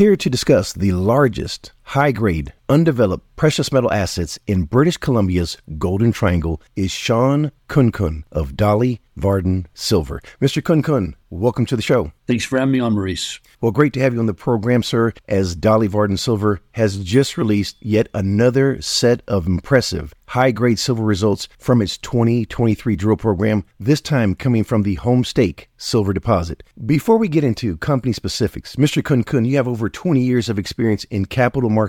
Here to discuss the largest high grade, undeveloped precious metal assets in British Columbia's Golden Triangle is Shawn Khunkhun of Dolly Varden Silver. Mr. Khunkhun, welcome to the show. Thanks for having me on, Maurice. Well, great to have you on the program, sir, as Dolly Varden Silver has just released yet another set of impressive high grade silver results from its 2023 drill program, this time coming from the Homestake silver deposit. Before we get into company specifics, Mr. Khunkhun, you have over 20 years of experience in capital markets,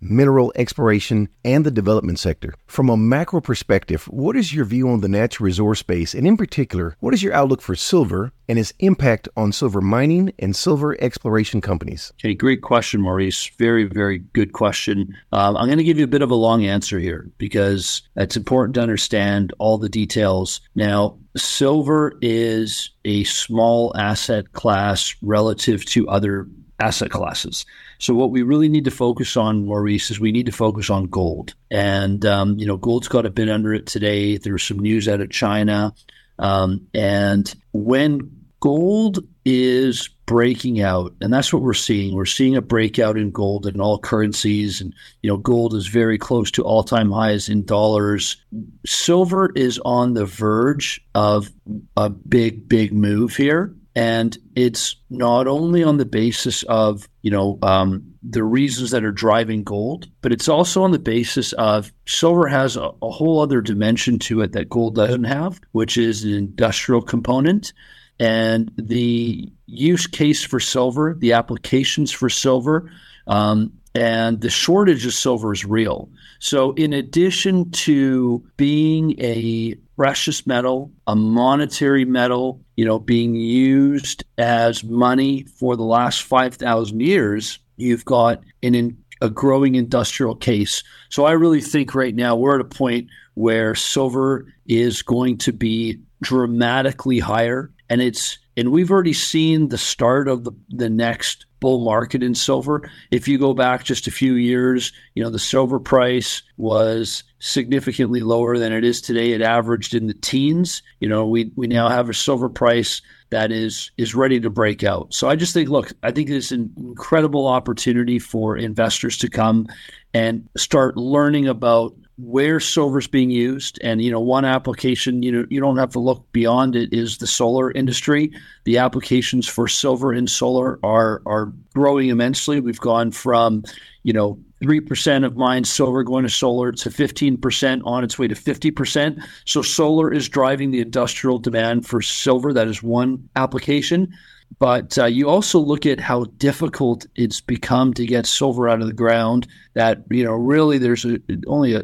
mineral exploration, and the development sector. From a macro perspective, what is your view on the natural resource space, and in particular, what is your outlook for silver and its impact on silver mining and silver exploration companies? Okay, great question, Maurice. Very, very good question. Um, I'm going to give you a bit of a long answer here because it's important to understand all the details. Now, silver is a small asset class relative to other asset classes. So what we really need to focus on, Maurice, is we need to focus on gold. And um, you know, gold's got a bit under it today. There's some news out of China, um, and when gold is breaking out, and that's what we're seeing. We're seeing a breakout in gold in all currencies, and you know, gold is very close to all-time highs in dollars. Silver is on the verge of a big, big move here and it's not only on the basis of you know um, the reasons that are driving gold, but it's also on the basis of silver has a, a whole other dimension to it that gold doesn't have, which is an industrial component. And the use case for silver, the applications for silver, um, and the shortage of silver is real. So, in addition to being a precious metal, a monetary metal, you know, being used as money for the last 5,000 years, you've got an in, a growing industrial case. So I really think right now we're at a point where silver is going to be dramatically higher and it's and we've already seen the start of the, the next bull market in silver. If you go back just a few years, you know, the silver price was significantly lower than it is today. It averaged in the teens. You know, we we now have a silver price that is is ready to break out. So I just think, look, I think it's an incredible opportunity for investors to come and start learning about where silver is being used and you know one application you know you don't have to look beyond it is the solar industry the applications for silver in solar are are growing immensely we've gone from you know 3% of mined silver going to solar to 15% on its way to 50%. So solar is driving the industrial demand for silver. That is one application. But uh, you also look at how difficult it's become to get silver out of the ground. That you know, really, there's a, only a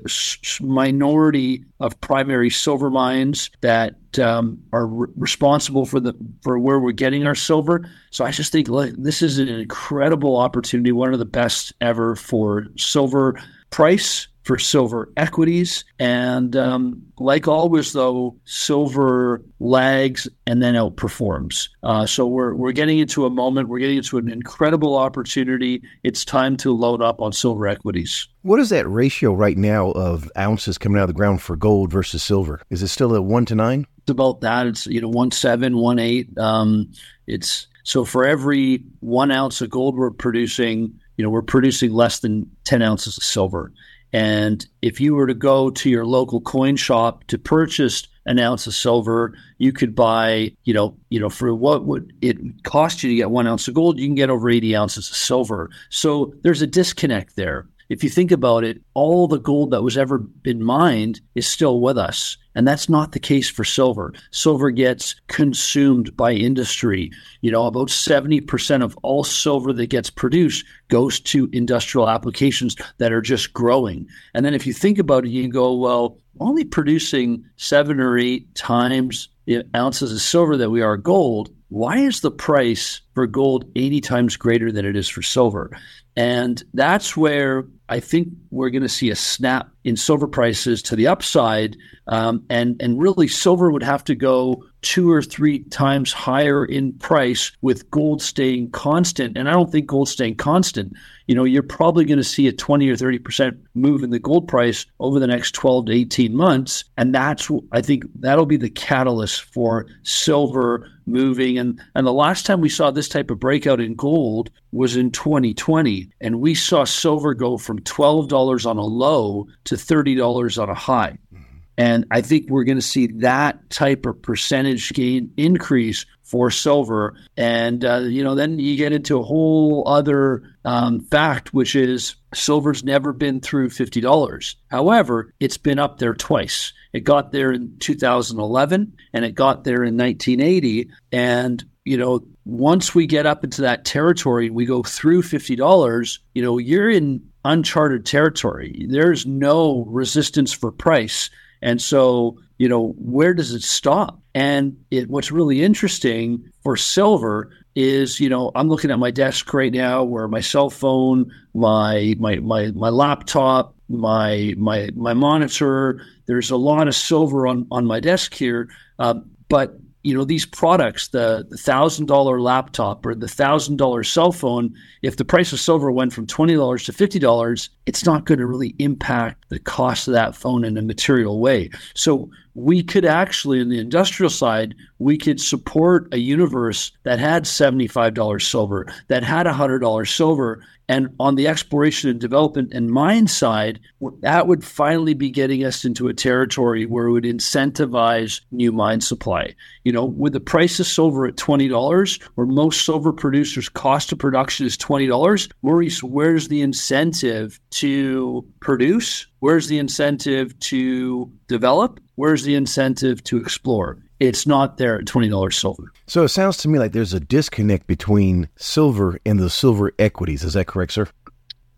minority of primary silver mines that um, are re- responsible for the for where we're getting our silver. So I just think this is an incredible opportunity, one of the best ever for silver price for silver equities. And um, like always, though, silver lags and then outperforms. Uh, so we're, we're getting into a moment, we're getting into an incredible opportunity. It's time to load up on silver equities. What is that ratio right now of ounces coming out of the ground for gold versus silver? Is it still at one to nine? It's about that. It's, you know, one seven, one eight. Um, it's so for every one ounce of gold we're producing, you know, we're producing less than 10 ounces of silver. And if you were to go to your local coin shop to purchase an ounce of silver, you could buy, you know, you know, for what would it cost you to get one ounce of gold, you can get over 80 ounces of silver. So there's a disconnect there if you think about it, all the gold that was ever been mined is still with us. And that's not the case for silver. Silver gets consumed by industry. You know, about 70% of all silver that gets produced goes to industrial applications that are just growing. And then if you think about it, you go, well, only producing seven or eight times the ounces of silver that we are gold. Why is the price for gold 80 times greater than it is for silver? And that's where I think we're going to see a snap in silver prices to the upside. Um, and, and really, silver would have to go two or three times higher in price with gold staying constant. And I don't think gold staying constant. You know, you're probably going to see a 20 or 30% move in the gold price over the next 12 to 18 months. And that's, I think that'll be the catalyst for silver moving. And, and the last time we saw this type of breakout in gold was in 2020. And we saw silver go from $12 on a low to $30 on a high. And I think we're going to see that type of percentage gain increase for silver. And, uh, you know, then you get into a whole other um, fact, which is silver's never been through $50. However, it's been up there twice. It got there in 2011 and it got there in 1980. And, you know, once we get up into that territory, we go through $50, you know, you're in uncharted territory. There's no resistance for price and so, you know, where does it stop? And it, what's really interesting for silver is, you know, I'm looking at my desk right now where my cell phone, my my my my laptop, my my my monitor. There's a lot of silver on on my desk here, uh, but you know these products the, thousand dollar laptop or the thousand dollar cell phone if the price of silver went from $20 to $50 it's not going to really impact the cost of that phone in a material way so we could actually in the industrial side we could support a universe that had $75 silver that had $100 silver and on the exploration and development and mine side, that would finally be getting us into a territory where it would incentivize new mine supply. You know, with the price of silver at $20, where most silver producers' cost of production is $20, Maurice, where's the incentive to produce? Where's the incentive to develop? Where's the incentive to explore? it's not there at $20 silver. So it sounds to me like there's a disconnect between silver and the silver equities. Is that correct, sir?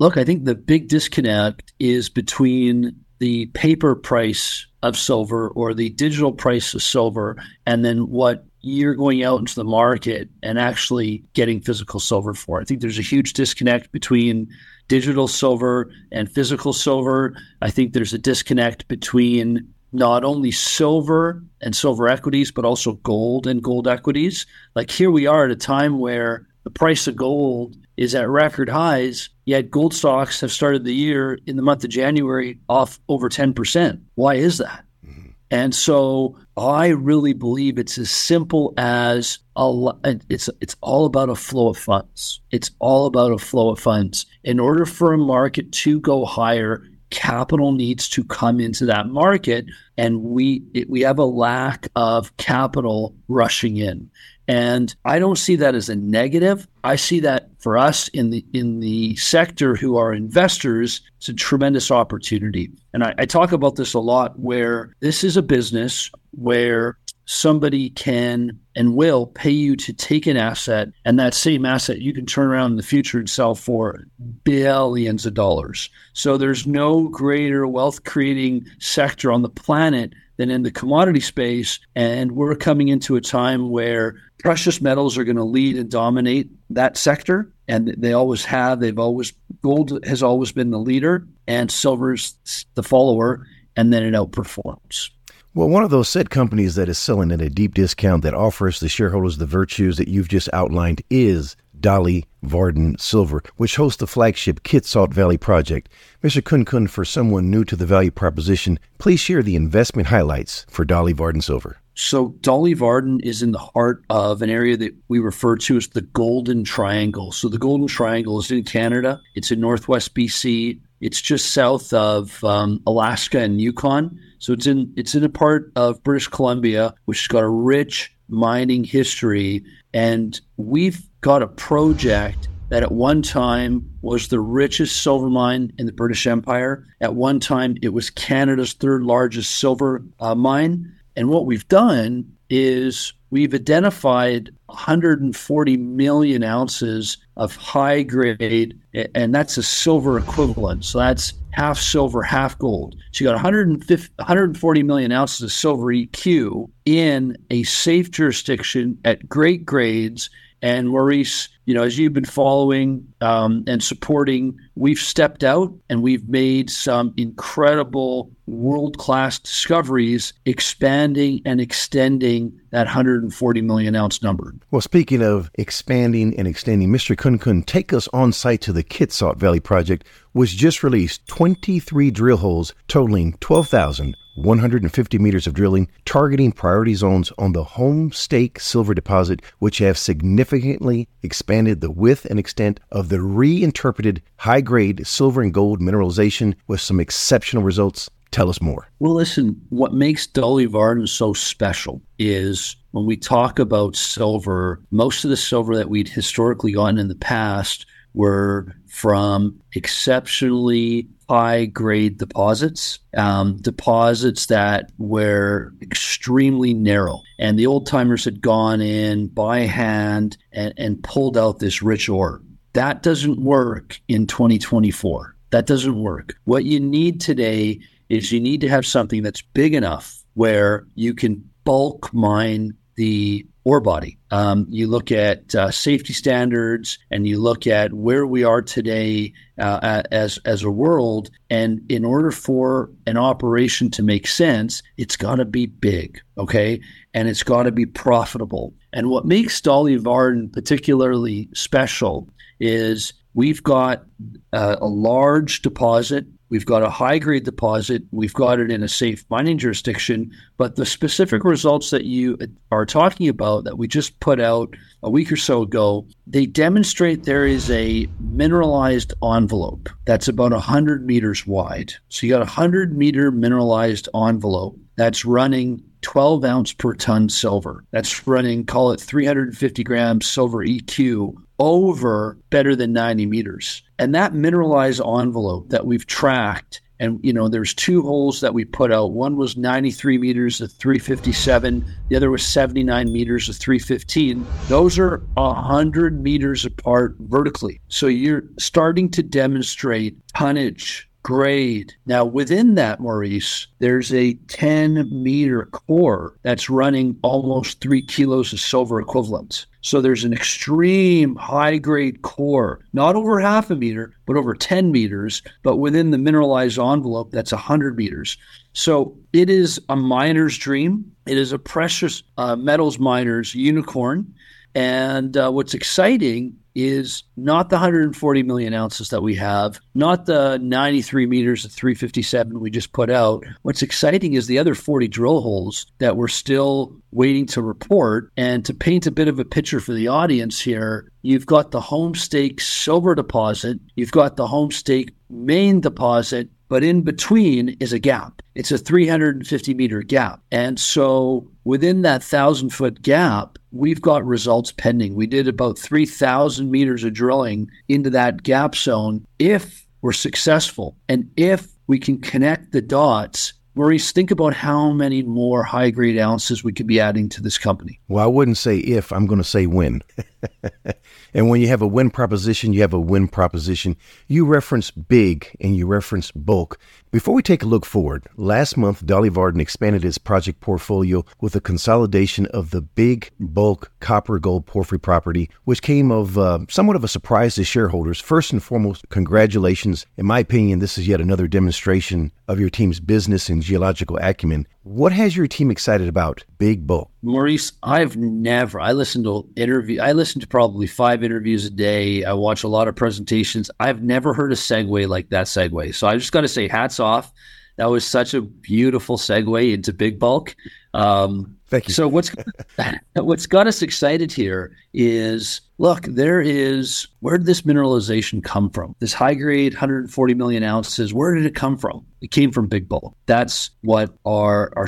Look, I think the big disconnect is between the paper price of silver or the digital price of silver and then what you're going out into the market and actually getting physical silver for. I think there's a huge disconnect between digital silver and physical silver. I think there's a disconnect between not only silver and silver equities, but also gold and gold equities. Like here we are at a time where the price of gold is at record highs, yet gold stocks have started the year in the month of January off over 10%. Why is that? Mm-hmm. And so I really believe it's as simple as a, it's it's all about a flow of funds. It's all about a flow of funds. In order for a market to go higher, capital needs to come into that market and we we have a lack of capital rushing in. And i don't see that as a negative. I see that for us in the in the sector who are investors it's a tremendous opportunity. And I, I talk about this a lot where this is a business where somebody can and will pay you to take an asset and that same asset you can turn around in the future and sell for billions of dollars. So there's no greater wealth creating sector on the planet than in the commodity space. And we're coming into a time where precious metals are going to lead and dominate that sector. And they always have. They've always, gold has always been the leader and silver's the follower. And then it outperforms. Well, one of those said companies that is selling at a deep discount that offers the shareholders the virtues that you've just outlined is Dolly Varden Silver, which hosts the flagship Kitsault Valley project. Mr. Khunkhun, for someone new to the value proposition, please share the investment highlights for Dolly Varden Silver. So, Dolly Varden is in the heart of an area that we refer to as the Golden Triangle. So, the Golden Triangle is in Canada, it's in Northwest BC, it's just south of um, Alaska and Yukon. So it's in it's in a part of British Columbia which has got a rich mining history, and we've got a project that at one time was the richest silver mine in the British Empire. At one time, it was Canada's third largest silver uh, mine. And what we've done is we've identified 140 million ounces of high grade, and that's a silver equivalent. So that's half silver, half gold. So you got 150, 140 million ounces of silver EQ in a safe jurisdiction at great grades. And Maurice, you know, as you've been following um, and supporting, we've stepped out and we've made some incredible world class discoveries, expanding and extending that 140 million ounce number. Well, speaking of expanding and extending, Mr. Khunkhun, take us on site to the Kitsault Valley project, which just released 23 drill holes totaling 12,150 meters of drilling, targeting priority zones on the Homestake silver deposit, which have significantly expanded the width and extent of the reinterpreted high grade silver and gold mineralization with some exceptional results. Tell us more. Well, listen, what makes Dolly Varden so special is when we talk about silver, most of the silver that we'd historically gotten in the past were from exceptionally high grade deposits, um, deposits that were extremely narrow. And the old timers had gone in by hand and, and pulled out this rich ore. That doesn't work in 2024. That doesn't work. What you need today is you need to have something that's big enough where you can bulk mine the ore body. Um, you look at uh, safety standards and you look at where we are today uh, as as a world. And in order for an operation to make sense, it's got to be big, okay, and it's got to be profitable. And what makes Dolly Varden particularly special is we've got uh, a large deposit We've got a high grade deposit. We've got it in a safe mining jurisdiction. But the specific results that you are talking about that we just put out a week or so ago, they demonstrate there is a mineralized envelope that's about 100 meters wide. So you got a 100 meter mineralized envelope that's running 12 ounce per ton silver. That's running, call it 350 grams silver EQ over better than 90 meters. And that mineralized envelope that we've tracked, and you know, there's two holes that we put out. One was 93 meters of 357, the other was 79 meters of 315. Those are 100 meters apart vertically. So you're starting to demonstrate tonnage grade. Now, within that, Maurice, there's a 10 meter core that's running almost three kilos of silver equivalent. So there's an extreme high grade core, not over half a meter, but over 10 meters, but within the mineralized envelope, that's 100 meters. So it is a miner's dream. It is a precious uh, metals miner's unicorn. And uh, what's exciting is not the 140 million ounces that we have, not the 93 meters of 357 we just put out. What's exciting is the other 40 drill holes that we're still waiting to report. And to paint a bit of a picture for the audience here, you've got the Homestake silver deposit, you've got the Homestake main deposit, but in between is a gap. It's a 350 meter gap. And so within that thousand foot gap, we've got results pending. We did about 3,000 meters of drilling into that gap zone. If we're successful and if we can connect the dots Maurice, think about how many more high grade ounces we could be adding to this company. Well, I wouldn't say if, I'm going to say when. and when you have a win proposition, you have a win proposition. You reference big and you reference bulk. Before we take a look forward, last month Dolly Varden expanded its project portfolio with a consolidation of the big bulk copper gold porphyry property, which came of uh, somewhat of a surprise to shareholders. First and foremost, congratulations. In my opinion, this is yet another demonstration of your team's business and geological acumen. What has your team excited about Big Bulk? Maurice, I've never. I listen to interview. I listen to probably five interviews a day. I watch a lot of presentations. I've never heard a segue like that segue. So I just got to say, hats off. That was such a beautiful segue into Big Bulk. Um, Thank you. So what's what's got us excited here is look, there is where did this mineralization come from? This high grade 140 million ounces, where did it come from? It came from Big Bulk. That's what our our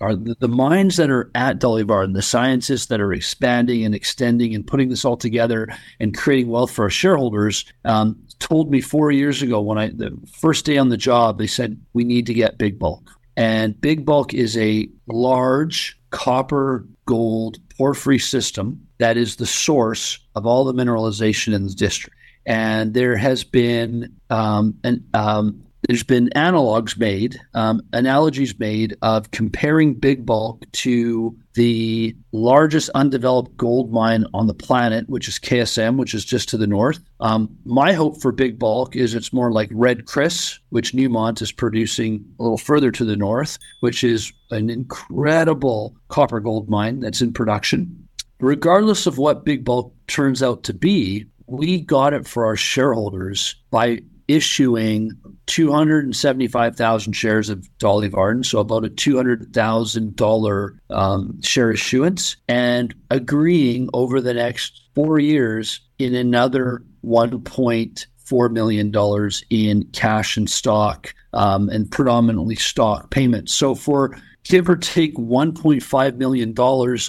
are the, minds that are at Dolly and the scientists that are expanding and extending and putting this all together and creating wealth for our shareholders. Um, told me four years ago when I the first day on the job, they said we need to get Big Bulk. And Big Bulk is a large copper gold porphyry system that is the source of all the mineralization in the district. And there has been um, an, um, there's been analogs made, um, analogies made of comparing Big Bulk to the largest undeveloped gold mine on the planet, which is KSM, which is just to the north. Um, my hope for Big Bulk is it's more like Red Chris, which Newmont is producing a little further to the north, which is an incredible copper gold mine that's in production. Regardless of what Big Bulk turns out to be, we got it for our shareholders by issuing 275,000 shares of Dolly Varden, so about a $200,000 um, share issuance, and agreeing over the next four years in another $1.4 million in cash and stock um, and predominantly stock payments. So for give or take $1.5 million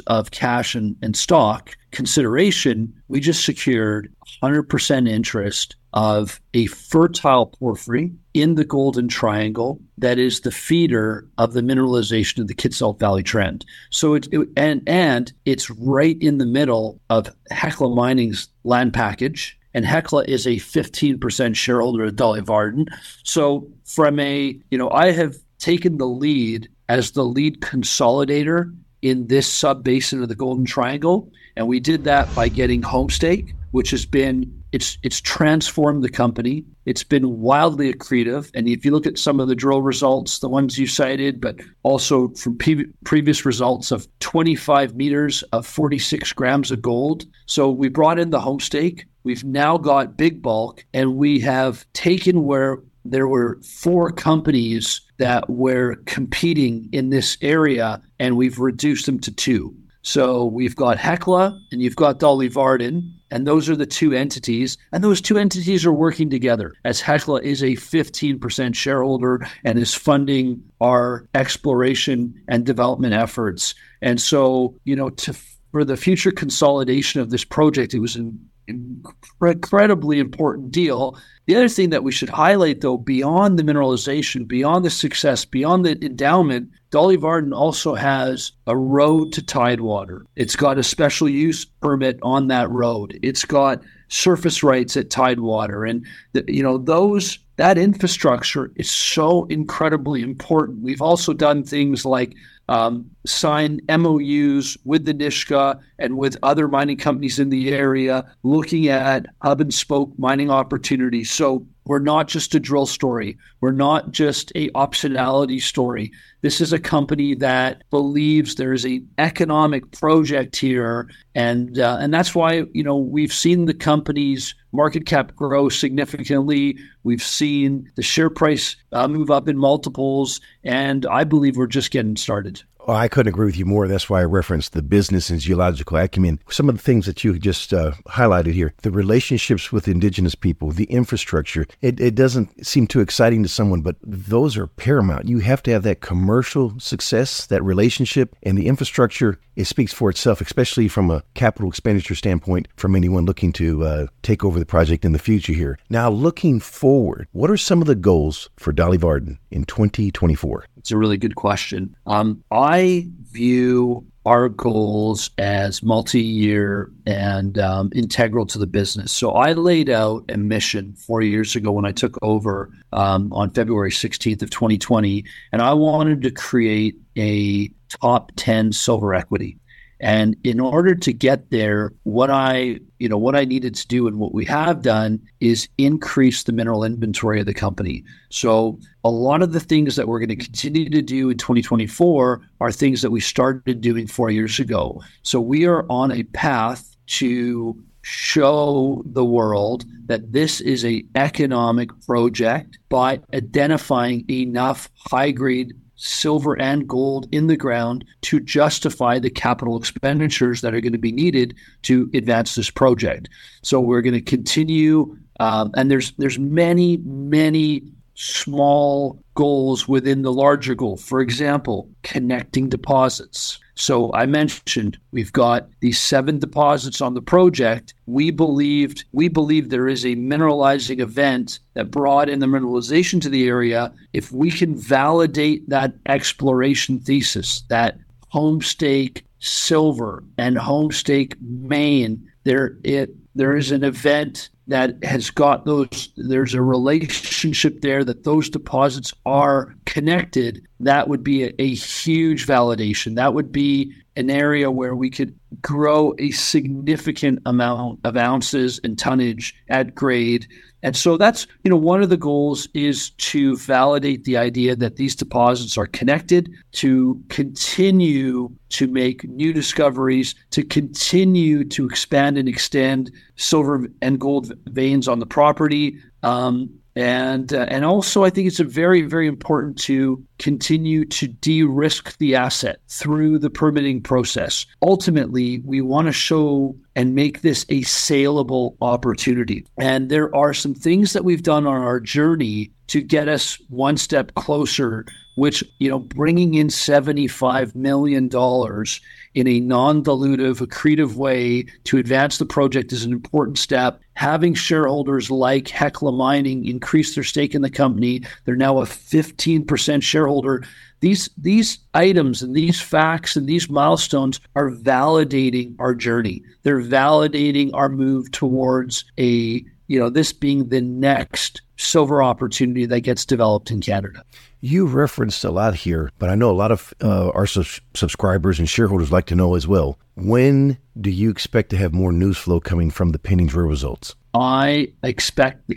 of cash and, and stock consideration, we just secured 100% interest of a fertile porphyry in the Golden Triangle that is the feeder of the mineralization of the Kitsault Valley Trend. So it, it, and and it's right in the middle of Hecla Mining's land package. And Hecla is a 15% shareholder of Dolly Varden. So from a, you know, I have taken the lead as the lead consolidator in this sub basin of the Golden Triangle. And we did that by getting Homestake, which has been it's it's transformed the company. It's been wildly accretive, and if you look at some of the drill results, the ones you cited, but also from pre- previous results of 25 meters of 46 grams of gold. So we brought in the Homestake. We've now got big bulk, and we have taken where there were four companies that were competing in this area, and we've reduced them to two. So we've got Hecla and you've got Dolly Varden, and those are the two entities. And those two entities are working together as Hecla is a 15% shareholder and is funding our exploration and development efforts. And so, you know, to for the future consolidation of this project, it was an incredibly important deal. The other thing that we should highlight, though, beyond the mineralization, beyond the success, beyond the endowment, Dolly Varden also has a road to Tidewater. It's got a special use permit on that road. It's got surface rights at Tidewater, and the, you know those that infrastructure is so incredibly important. We've also done things like um, sign MOUs with the Nisga'a and with other mining companies in the area, looking at hub and spoke mining opportunities. So we're not just a drill story. We're not just a optionality story. This is a company that believes there is an economic project here, and uh, and that's why you know we've seen the company's market cap grow significantly. We've seen the share price uh, move up in multiples, and I believe we're just getting started. Well, I couldn't agree with you more. That's why I referenced the business and geological acumen. Some of the things that you just uh, highlighted here, the relationships with indigenous people, the infrastructure, it, it doesn't seem too exciting to someone, but those are paramount. You have to have that commercial success, that relationship, and the infrastructure. It speaks for itself, especially from a capital expenditure standpoint from anyone looking to uh, take over the project in the future here. Now, looking forward, what are some of the goals for Dolly Varden in 2024? It's a really good question. Um, I view our goals as multi-year and um, integral to the business. So I laid out a mission four years ago when I took over um, on February 16th of 2020, and I wanted to create a top 10 silver equity. And in order to get there, what I, you know, what I needed to do and what we have done is increase the mineral inventory of the company. So a lot of the things that we're going to continue to do in 2024 are things that we started doing four years ago. So we are on a path to show the world that this is a economic project by identifying enough high grade silver and gold in the ground to justify the capital expenditures that are going to be needed to advance this project. So we're going to continue, um, and there's there's many many small goals within the larger goal. For example, connecting deposits. So I mentioned we've got these seven deposits on the project. We believed we believe there is a mineralizing event that brought in the mineralization to the area. If we can validate that exploration thesis, that homestake silver and homestake main, there it there is an event that has got those, there's a relationship there that those deposits are connected, that would be a, a huge validation. That would be an area where we could grow a significant amount of ounces and tonnage at grade and so that's, you know, one of the goals is to validate the idea that these deposits are connected, to continue to make new discoveries, to continue to expand and extend silver and gold veins on the property. Um, and uh, and also I think it's very very important to continue to de-risk the asset through the permitting process. Ultimately, we want to show and make this a saleable opportunity. And there are some things that we've done on our journey to get us one step closer which you know bringing in 75 million dollars in a non-dilutive accretive way to advance the project is an important step. Having shareholders like Hecla Mining increase their stake in the company they're now a 15% shareholder. These these items and these facts and these milestones are validating our journey. They're validating our move towards a you know this being the next silver opportunity that gets developed in Canada you referenced a lot here, but I know a lot of uh, our su- subscribers and shareholders like to know as well. When do you expect to have more news flow coming from the pending drill results? I expect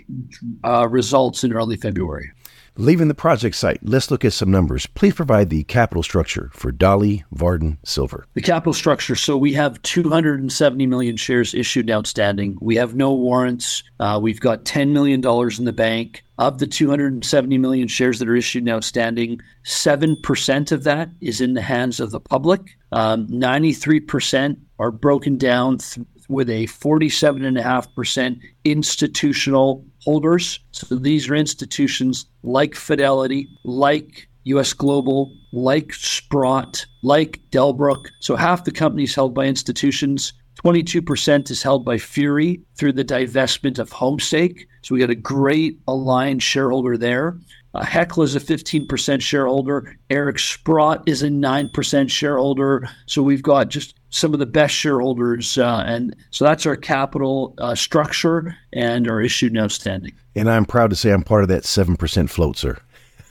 uh, results in early February. Leaving the project site, let's look at some numbers. Please provide the capital structure for Dolly Varden Silver. The capital structure. So we have 270 million shares issued outstanding. We have no warrants. Uh, we've got $10 million in the bank. Of the 270 million shares that are issued and outstanding, 7% of that is in the hands of the public. Um, 93% are broken down th- with a 47.5% institutional holders. So these are institutions like Fidelity, like US Global, like Sprott, like Delbrook. So half the companies held by institutions. 22% is held by Fury through the divestment of Homestake. So we got a great aligned shareholder there. Uh, Hecla is a 15% shareholder. Eric Sprott is a 9% shareholder. So we've got just some of the best shareholders. Uh, and so that's our capital uh, structure and our issued and outstanding. And I'm proud to say I'm part of that 7% float, sir.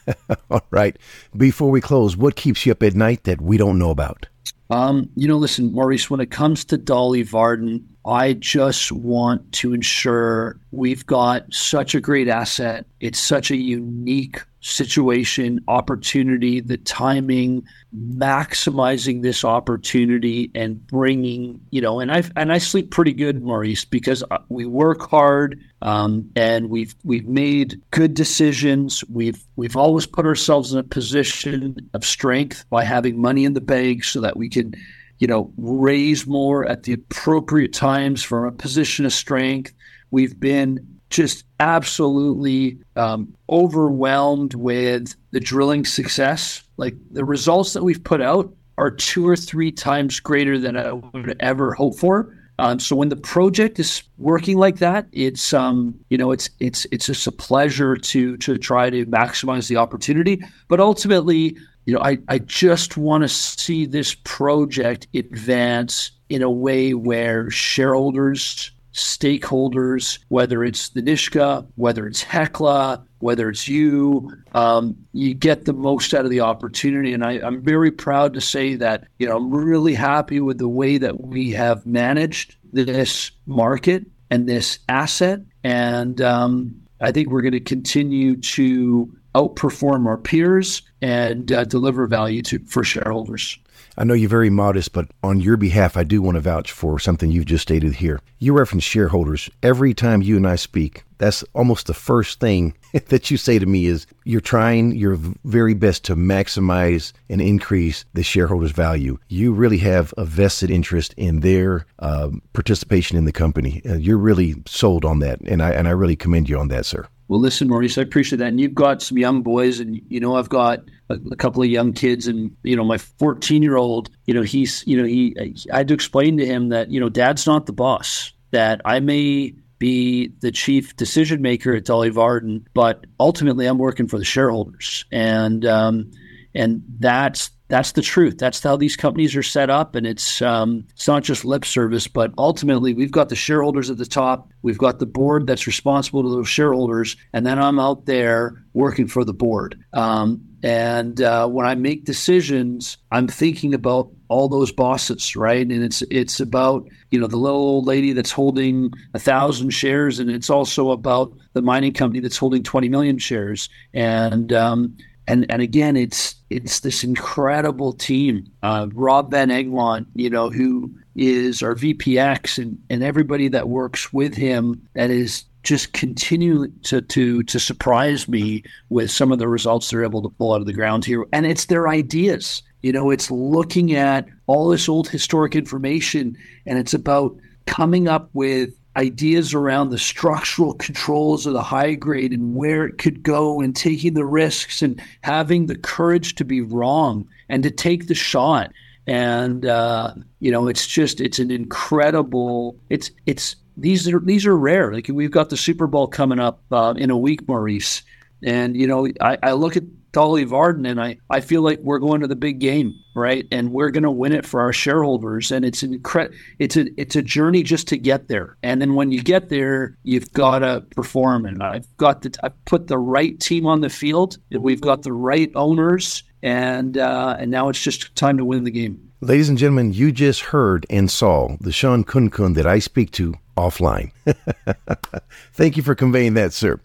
All right. Before we close, what keeps you up at night that we don't know about? Um, you know, listen, Maurice, when it comes to Dolly Varden, I just want to ensure we've got such a great asset. It's such a unique situation, opportunity, the timing, maximizing this opportunity and bringing, you know, and I and I sleep pretty good, Maurice, because uh, we work hard um, and we've we've made good decisions. We've we've always put ourselves in a position of strength by having money in the bank so that we can, you know, raise more at the appropriate times from a position of strength. We've been just absolutely um, overwhelmed with the drilling success. Like the results that we've put out are two or three times greater than I would ever hope for. Um, so when the project is working like that, it's um, you know it's it's it's just a pleasure to to try to maximize the opportunity. But ultimately, you know, I I just want to see this project advance in a way where shareholders stakeholders, whether it's the Nisga'a, whether it's Hecla, whether it's you, um, you get the most out of the opportunity. And I, am very proud to say that, you know, I'm really happy with the way that we have managed this market and this asset. And um, I think we're going to continue to outperform our peers and uh, deliver value to for shareholders. I know you're very modest, but on your behalf, I do want to vouch for something you've just stated here. You reference shareholders. Every time you and I speak, that's almost the first thing that you say to me is you're trying your very best to maximize and increase the shareholders' value. You really have a vested interest in their uh, participation in the company. Uh, you're really sold on that, and I and I really commend you on that, sir. Well, listen, Maurice, I appreciate that. And you've got some young boys, and you know, I've got a, a couple of young kids, and you know, my 14 year old, you know, he's, you know, he, I had to explain to him that you know, Dad's not the boss. That I may be the chief decision maker at Dolly Varden, but ultimately, I'm working for the shareholders, and um, and that's that's the truth. That's how these companies are set up, and it's um, it's not just lip service, but ultimately we've got the shareholders at the top, we've got the board that's responsible to those shareholders, and then I'm out there working for the board. Um, and uh, when I make decisions, I'm thinking about all those bosses, right? And it's it's about you know the little old lady that's holding a thousand shares, and it's also about the mining company that's holding 20 million shares. And um, and and again, it's it's this incredible team. Uh, Rob van Egmond, you know, who is our VPX, and and everybody that works with him that is just continuing to to to surprise me with some of the results they're able to pull out of the ground here. And it's their ideas. You know, it's looking at all this old historic information, and it's about coming up with ideas around the structural controls of the high grade and where it could go and taking the risks and having the courage to be wrong and to take the shot. And uh, you know it's just it's an incredible it's it's these are these are rare. Like we've got the super bowl coming up uh, in a week maurice. And you know I, I look at Dolly Varden, and I, I feel like we're going to the big game, right? And we're going to win it for our shareholders. And it's incre- it's a it's a journey just to get there. And then when you get there, you've got to perform. And I've got to I've put the right team on the field. We've got the right owners, and uh, and now it's just time to win the game. Ladies and gentlemen, you just heard and saw the Shawn Khunkhun that I speak to offline. Thank you for conveying that, sir.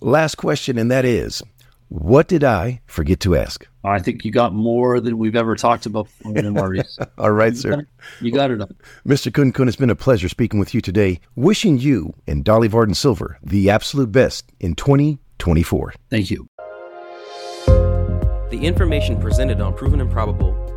Last question, and that is what did I forget to ask? I think you got more than we've ever talked about Maurice. All right, sir. You got it. Up. Mr. Khunkhun, it's been a pleasure speaking with you today. Wishing you and Dolly Varden Silver the absolute best in 2024. Thank you. The information presented on Proven and Probable